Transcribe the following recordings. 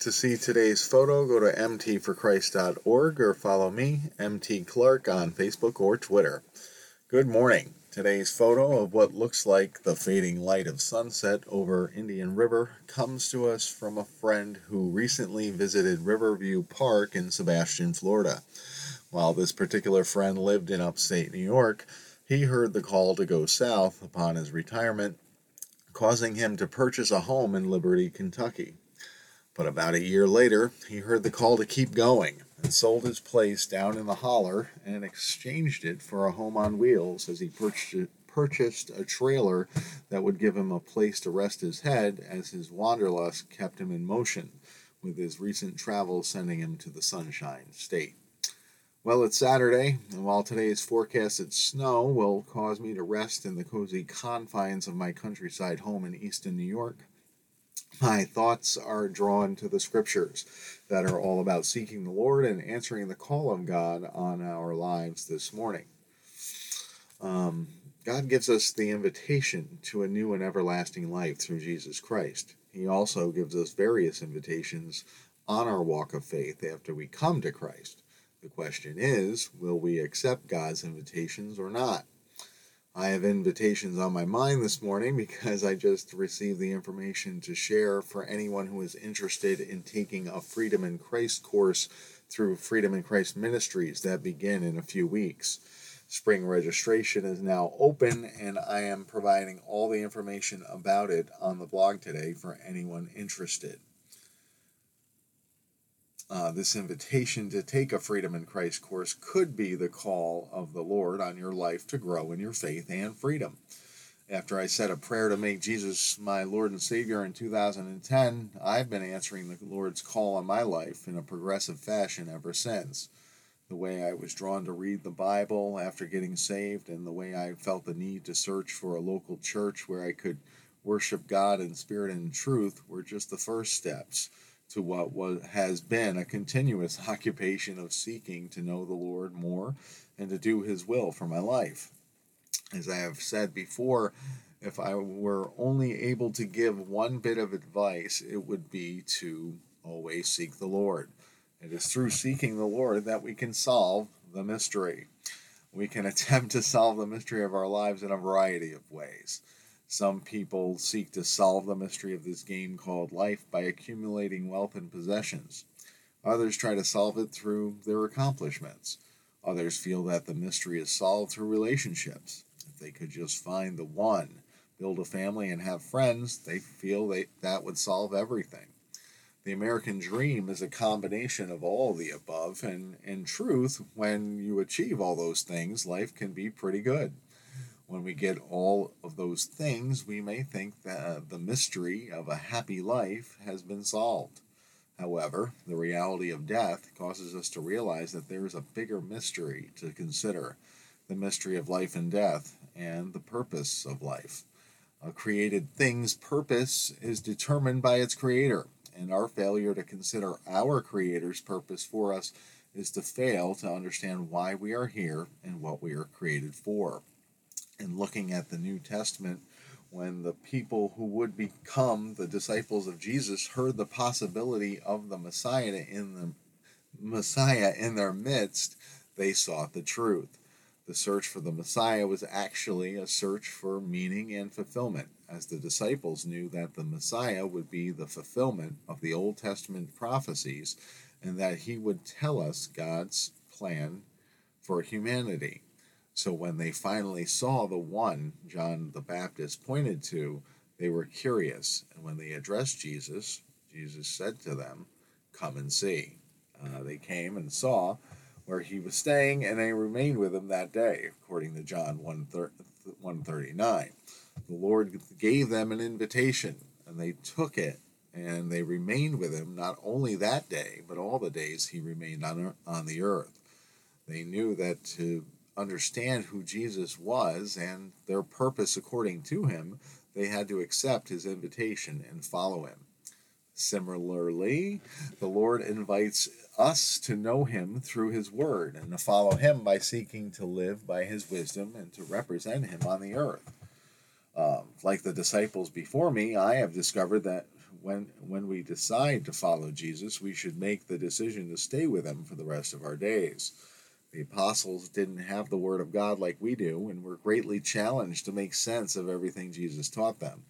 To see today's photo, go to mtforchrist.org or follow me, MT Clark, on Facebook or Twitter. Good morning. Today's photo of what looks like the fading light of sunset over Indian River comes to us from a friend who recently visited Riverview Park in Sebastian, Florida. While this particular friend lived in upstate New York, he heard the call to go south upon his retirement, causing him to purchase a home in Liberty, Kentucky. But about a year later, he heard the call to keep going and sold his place down in the holler and exchanged it for a home on wheels as he purchased a trailer that would give him a place to rest his head as his wanderlust kept him in motion, with his recent travels sending him to the Sunshine State. Well, it's Saturday, and while today's forecasted snow will cause me to rest in the cozy confines of my countryside home in eastern New York, my thoughts are drawn to the scriptures that are all about seeking the Lord and answering the call of God on our lives this morning. Um, God gives us the invitation to a new and everlasting life through Jesus Christ. He also gives us various invitations on our walk of faith after we come to Christ. The question is, will we accept God's invitations or not? I have invitations on my mind this morning because I just received the information to share for anyone who is interested in taking a Freedom in Christ course through Freedom in Christ Ministries that begin in a few weeks. Spring registration is now open, and I am providing all the information about it on the blog today for anyone interested uh, this invitation to take a Freedom in Christ course could be the call of the Lord on your life to grow in your faith and freedom. After I said a prayer to make Jesus my Lord and Savior in 2010, I've been answering the Lord's call on my life in a progressive fashion ever since. The way I was drawn to read the Bible after getting saved, and the way I felt the need to search for a local church where I could worship God in spirit and truth were just the first steps to what was, has been a continuous occupation of seeking to know the Lord more and to do His will for my life. As I have said before, if I were only able to give one bit of advice, it would be to always seek the Lord. It is through seeking the Lord that we can solve the mystery. We can attempt to solve the mystery of our lives in a variety of ways. Some people seek to solve the mystery of this game called life by accumulating wealth and possessions. Others try to solve it through their accomplishments. Others feel that the mystery is solved through relationships. If they could just find the one, build a family, and have friends, they feel they, that would solve everything. The American dream is a combination of all the above, and in truth, when you achieve all those things, life can be pretty good. When we get all of those things, we may think that uh, the mystery of a happy life has been solved. However, the reality of death causes us to realize that there is a bigger mystery to consider the mystery of life and death and the purpose of life. A created thing's purpose is determined by its creator, and our failure to consider our creator's purpose for us is to fail to understand why we are here and what we are created for and looking at the New Testament when the people who would become the disciples of Jesus heard the possibility of the Messiah in the Messiah in their midst, they sought the truth. The search for the Messiah was actually a search for meaning and fulfillment, as the disciples knew that the Messiah would be the fulfillment of the Old Testament prophecies and that he would tell us God's plan for humanity. So when they finally saw the one John the Baptist pointed to, they were curious. And when they addressed Jesus, Jesus said to them, Come and see. Uh, they came and saw where he was staying, and they remained with him that day, according to John 139. The Lord gave them an invitation, and they took it, and they remained with him not only that day, but all the days he remained on, on the earth. They knew that to understand who Jesus was and their purpose according to him, they had to accept his invitation and follow him. Similarly, the Lord invites us to know him through his word and to follow him by seeking to live by his wisdom and to represent him on the earth. Um, like the disciples before me, I have discovered that when when we decide to follow Jesus, we should make the decision to stay with him for the rest of our days. The apostles didn't have the word of God like we do and were greatly challenged to make sense of everything Jesus taught them.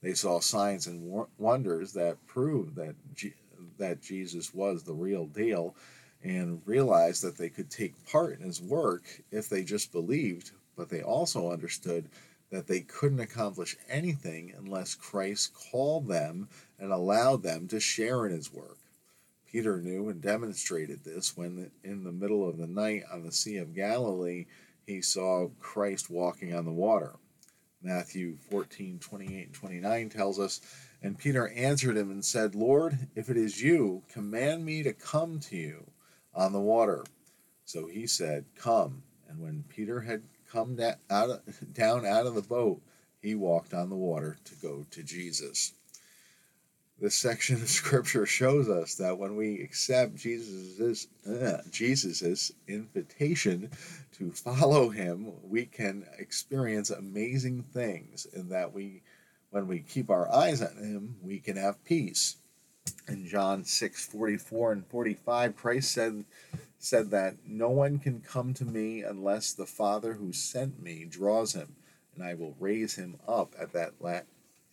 They saw signs and wonders that proved that G- that Jesus was the real deal and realized that they could take part in his work if they just believed, but they also understood that they couldn't accomplish anything unless Christ called them and allowed them to share in his work. Peter knew and demonstrated this when, in the middle of the night on the Sea of Galilee, he saw Christ walking on the water. Matthew 14 28 and 29 tells us, And Peter answered him and said, Lord, if it is you, command me to come to you on the water. So he said, Come. And when Peter had come out of, down out of the boat, he walked on the water to go to Jesus. This section of scripture shows us that when we accept Jesus' uh, Jesus's invitation to follow him, we can experience amazing things in that we when we keep our eyes on him, we can have peace. In John 6, 44 and 45, Christ said said that no one can come to me unless the Father who sent me draws him, and I will raise him up at that la-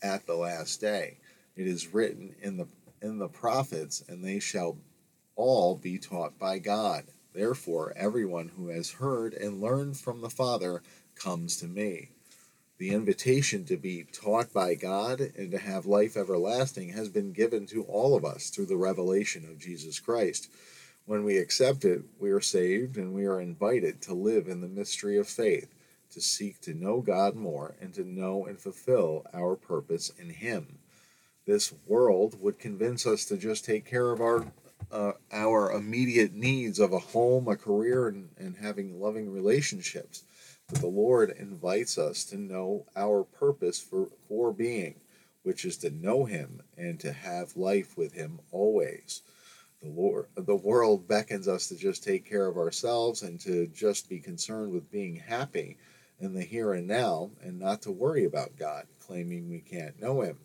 at the last day. It is written in the in the prophets, and they shall all be taught by God. Therefore, everyone who has heard and learned from the Father comes to me. The invitation to be taught by God and to have life everlasting has been given to all of us through the revelation of Jesus Christ. When we accept it, we are saved and we are invited to live in the mystery of faith, to seek to know God more and to know and fulfill our purpose in Him. This world would convince us to just take care of our uh, our immediate needs of a home, a career, and, and having loving relationships. But the Lord invites us to know our purpose for, for being, which is to know Him and to have life with Him always the Lord, the world beckons us to just take care of ourselves and to just be concerned with being happy in the here and now and not to worry about God, claiming we can't know Him.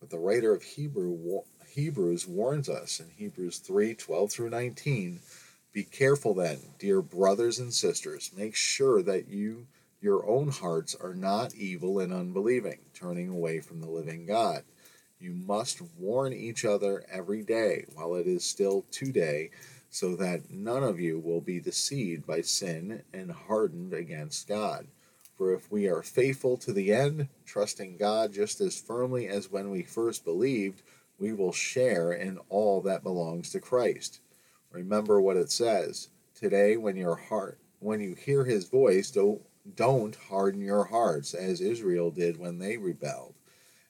But the writer of Hebrew, Hebrews warns us in Hebrews 3 12 through 19 Be careful then, dear brothers and sisters, make sure that you your own hearts are not evil and unbelieving, turning away from the living God. You must warn each other every day while it is still today, so that none of you will be deceived by sin and hardened against God. For if we are faithful to the end, trusting God just as firmly as when we first believed, we will share in all that belongs to Christ. Remember what it says. Today when your heart when you hear his voice, don't don't harden your hearts as Israel did when they rebelled.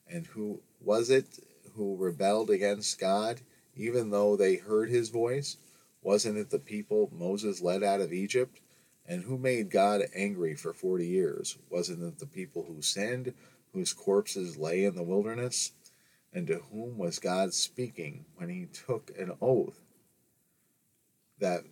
And who was it who rebelled against God, even though they heard his voice? Wasn't it the people Moses led out of Egypt? And who made God angry for 40 years? Wasn't it the people who sinned, whose corpses lay in the wilderness? And to whom was God speaking when he took an oath that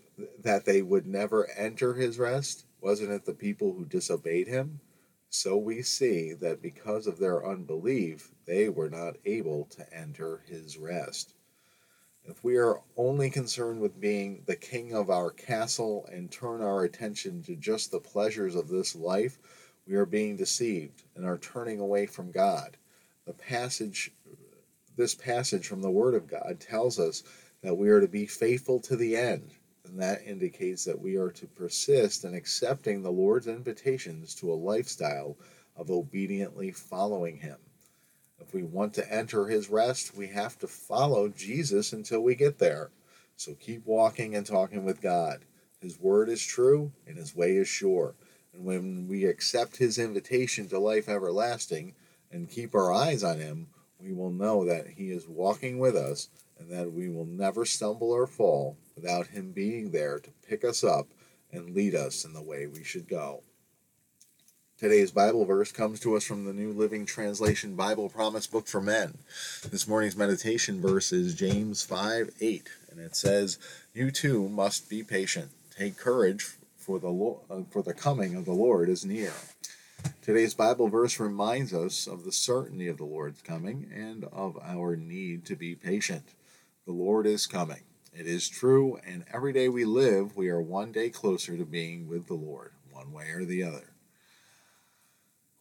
that they would never enter his rest? Wasn't it the people who disobeyed him? So we see that because of their unbelief, they were not able to enter his rest. If we are only concerned with being the king of our castle and turn our attention to just the pleasures of this life, we are being deceived and are turning away from God. The passage this passage from the word of God tells us that we are to be faithful to the end and that indicates that we are to persist in accepting the Lord's invitations to a lifestyle of obediently following Him. If we want to enter His rest, we have to follow Jesus until we get there. So keep walking and talking with God. His word is true and His way is sure. And when we accept His invitation to life everlasting and keep our eyes on Him, we will know that He is walking with us and that we will never stumble or fall without Him being there to pick us up and lead us in the way we should go. Today's Bible verse comes to us from the New Living Translation Bible Promise Book for Men. This morning's meditation verse is James 5 8, and it says, You too must be patient. Take courage, for the, uh, for the coming of the Lord is near. Today's Bible verse reminds us of the certainty of the Lord's coming and of our need to be patient. The Lord is coming. It is true, and every day we live, we are one day closer to being with the Lord, one way or the other.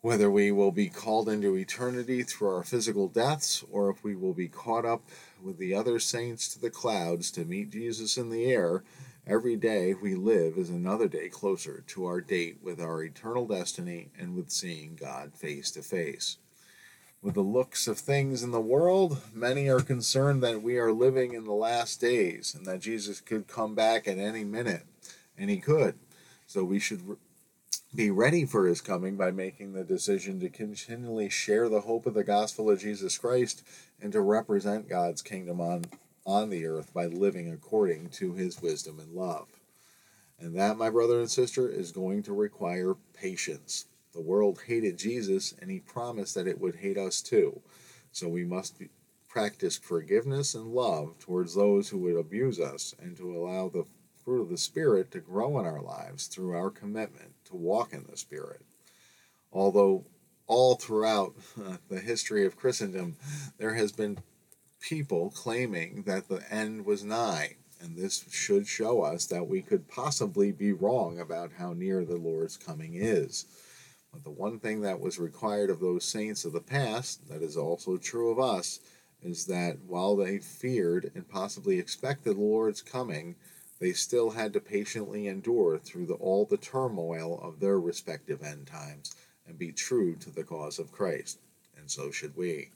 Whether we will be called into eternity through our physical deaths, or if we will be caught up with the other saints to the clouds to meet Jesus in the air, Every day we live is another day closer to our date with our eternal destiny and with seeing God face to face. With the looks of things in the world, many are concerned that we are living in the last days and that Jesus could come back at any minute, and he could. So we should be ready for his coming by making the decision to continually share the hope of the gospel of Jesus Christ and to represent God's kingdom on on the earth by living according to his wisdom and love. And that, my brother and sister, is going to require patience. The world hated Jesus, and he promised that it would hate us too. So we must practice forgiveness and love towards those who would abuse us, and to allow the fruit of the Spirit to grow in our lives through our commitment to walk in the Spirit. Although all throughout uh, the history of Christendom, there has been people claiming that the end was nigh. And this should show us that we could possibly be wrong about how near the Lord's coming is. But the one thing that was required of those saints of the past, that is also true of us, is that while they feared and possibly expected the Lord's coming, they still had to patiently endure through the, all the turmoil of their respective end times and be true to the cause of Christ. And so should we.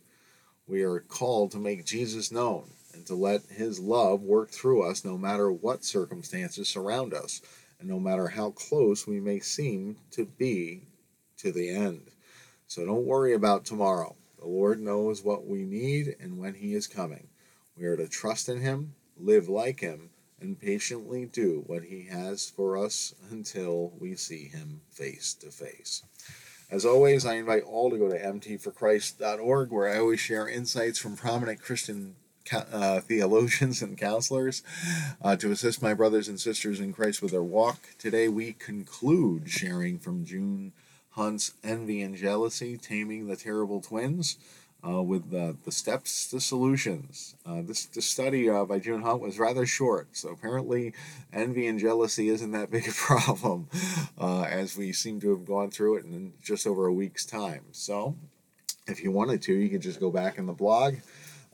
We are called to make Jesus known and to let his love work through us no matter what circumstances surround us and no matter how close we may seem to be to the end. So don't worry about tomorrow. The Lord knows what we need and when he is coming. We are to trust in him, live like him, and patiently do what he has for us until we see him face to face. As always, I invite all to go to mtforchrist.org, where I always share insights from prominent Christian uh, theologians and counselors uh, to assist my brothers and sisters in Christ with their walk. Today, we conclude sharing from June Hunt's Envy and Jealousy Taming the Terrible Twins uh, with the, steps to solutions. Uh, this, this study uh, by June Hunt was rather short, so apparently envy and jealousy isn't that big a problem uh, as we seem to have gone through it in just over a week's time. So if you wanted to, you could just go back in the blog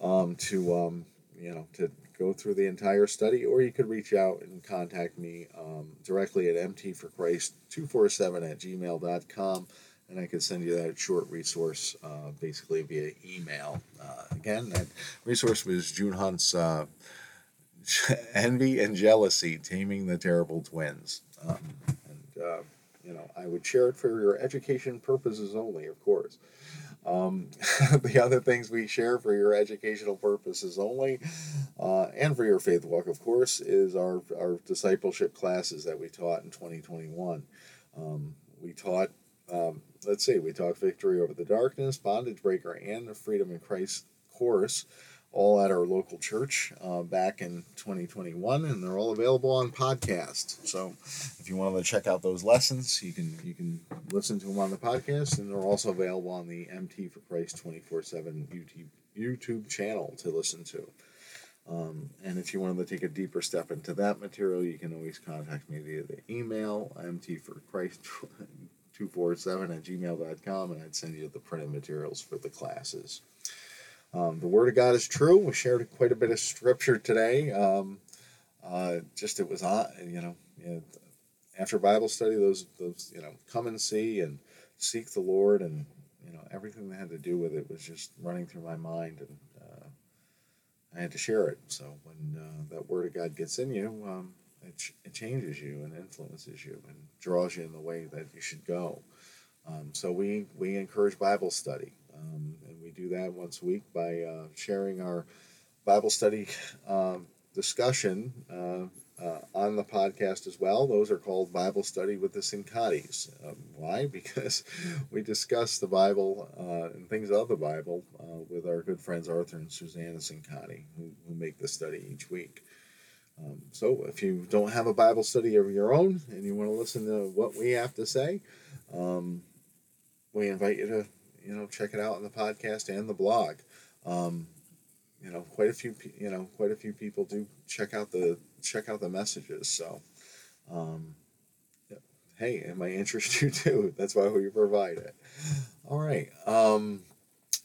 um, to, um, you know, to go through the entire study, or you could reach out and contact me um, directly at mtforchrist247 at gmail.com and I could send you that short resource uh, basically via email. Uh, again, that resource was June Hunt's uh, Envy and Jealousy Taming the Terrible Twins. Um, and, uh, you know, I would share it for your education purposes only, of course. Um, the other things we share for your educational purposes only, uh, and for your faith walk, of course, is our, our discipleship classes that we taught in 2021. Um, we taught um, let's see, we talked Victory Over the Darkness, Bondage Breaker, and the Freedom in Christ course, all at our local church uh, back in 2021, and they're all available on podcast. So, if you want to check out those lessons, you can you can listen to them on the podcast, and they're also available on the MT for Christ 24/7 YouTube YouTube channel to listen to. Um, and if you wanted to take a deeper step into that material, you can always contact me via the email, mt for Christ 247 at gmail.com, and I'd send you the printed materials for the classes. Um, the Word of God is true. We shared quite a bit of scripture today. Um, uh, just it was on, you know, after Bible study, those those you know, come and see and seek the Lord, and you know, everything that had to do with it was just running through my mind, and uh, I had to share it. So when uh, that Word of God gets in you, um, it, ch- it changes you and influences you and draws you in the way that you should go. Um, so we, we encourage Bible study, um, and we do that once a week by uh, sharing our Bible study um, discussion uh, uh, on the podcast as well. Those are called Bible Study with the Sincatis. Um, why? Because we discuss the Bible uh, and things of the Bible uh, with our good friends Arthur and Susanna Sincati, who, who make the study each week. Um, so if you don't have a Bible study of your own and you want to listen to what we have to say, um, we invite you to you know check it out on the podcast and the blog. Um, you know, quite a few you know quite a few people do check out the check out the messages. So, um, hey, it might interest you too. That's why we provide it. All right.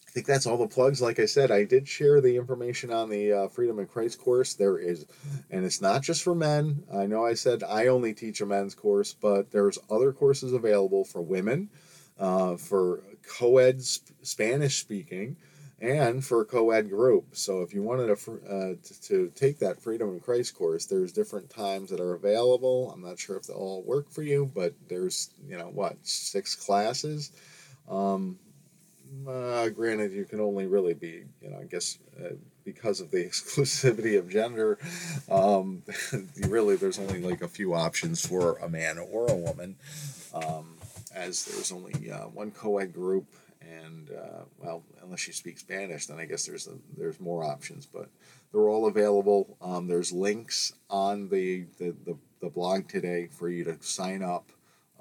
I think that's all the plugs. Like I said, I did share the information on the uh, Freedom in Christ course. There is, and it's not just for men. I know I said I only teach a men's course, but there's other courses available for women, uh, for co-ed Spanish speaking, and for a co-ed group. So if you wanted to, uh, to, to, take that Freedom in Christ course, there's different times that are available. I'm not sure if they'll all work for you, but there's, you know, what, six classes. Um, uh, granted, you can only really be, you know, I guess uh, because of the exclusivity of gender, um, really there's only like a few options for a man or a woman, um, as there's only uh, one co-ed group and uh, well, unless you speak Spanish, then I guess there's a, there's more options. But they're all available. Um, there's links on the, the, the, the, blog today for you to sign up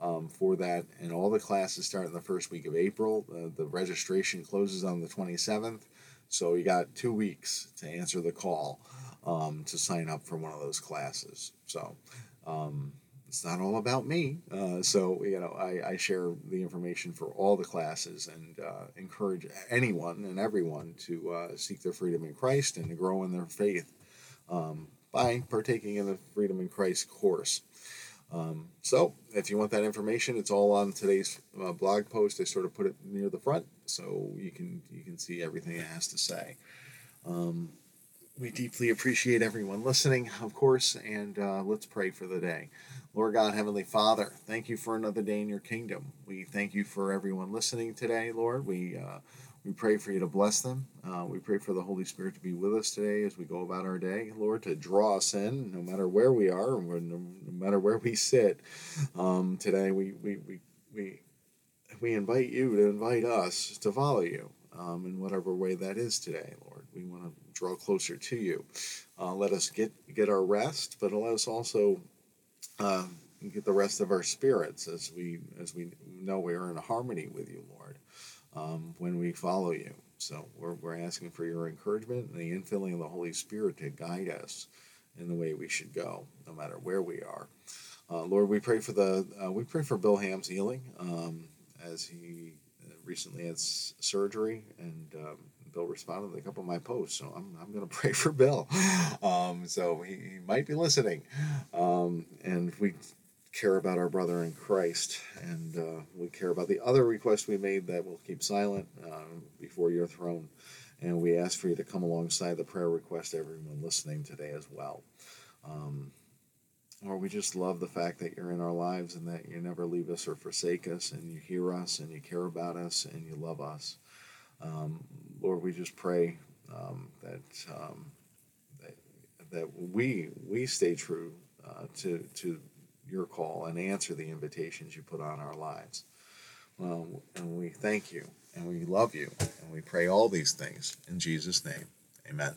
um, for that, and all the classes start in the first week of April. Uh, the registration closes on the 27th, so you got two weeks to answer the call um, to sign up for one of those classes. So. Um, it's not all about me. Uh, so, you know, I, I, share the information for all the classes and uh, encourage anyone and everyone to uh, seek their freedom in Christ and to grow in their faith um, by partaking in the Freedom in Christ course. Um, so, if you want that information, it's all on today's uh, blog post. I sort of put it near the front so you can you can see everything it has to say. Um, we deeply appreciate everyone listening, of course, and uh, let's pray for the day. Lord God, Heavenly Father, thank you for another day in your kingdom. We thank you for everyone listening today, Lord. We uh, we pray for you to bless them. Uh, we pray for the Holy Spirit to be with us today as we go about our day, Lord, to draw us in, no matter where we are, no, matter where we sit. Um, today, we, we, we, we, we invite you to invite us to follow you um, in whatever way that is today, Lord. We want to draw closer to you. Uh, let us get, get our rest, but let us also uh, get the rest of our spirits as we as we know we are in harmony with you, Lord, um, when we follow you. So we're, we're asking for your encouragement and the infilling of the Holy Spirit to guide us in the way we should go, no matter where we are. Uh, Lord, we pray for the uh, we pray for Bill Ham's healing um, as he uh, recently had s- surgery and um, Bill responded to a couple of my posts, so I'm, I'm going to pray for Bill. Um, so he, he, might be listening. Um, and we care about our brother in Christ, and uh, we care about the other requests we made that we'll keep silent uh, before your throne. And we ask for you to come alongside the prayer request, everyone listening today as well. Um, or we just love the fact that you're in our lives and that you never leave us or forsake us, and you hear us and you care about us and you love us. Um, Lord, we just pray um, that, um, that, that we we stay true uh, to to your call and answer the invitations you put on our lives. Um, and we thank you and we love you and we pray all these things in Jesus' name. Amen.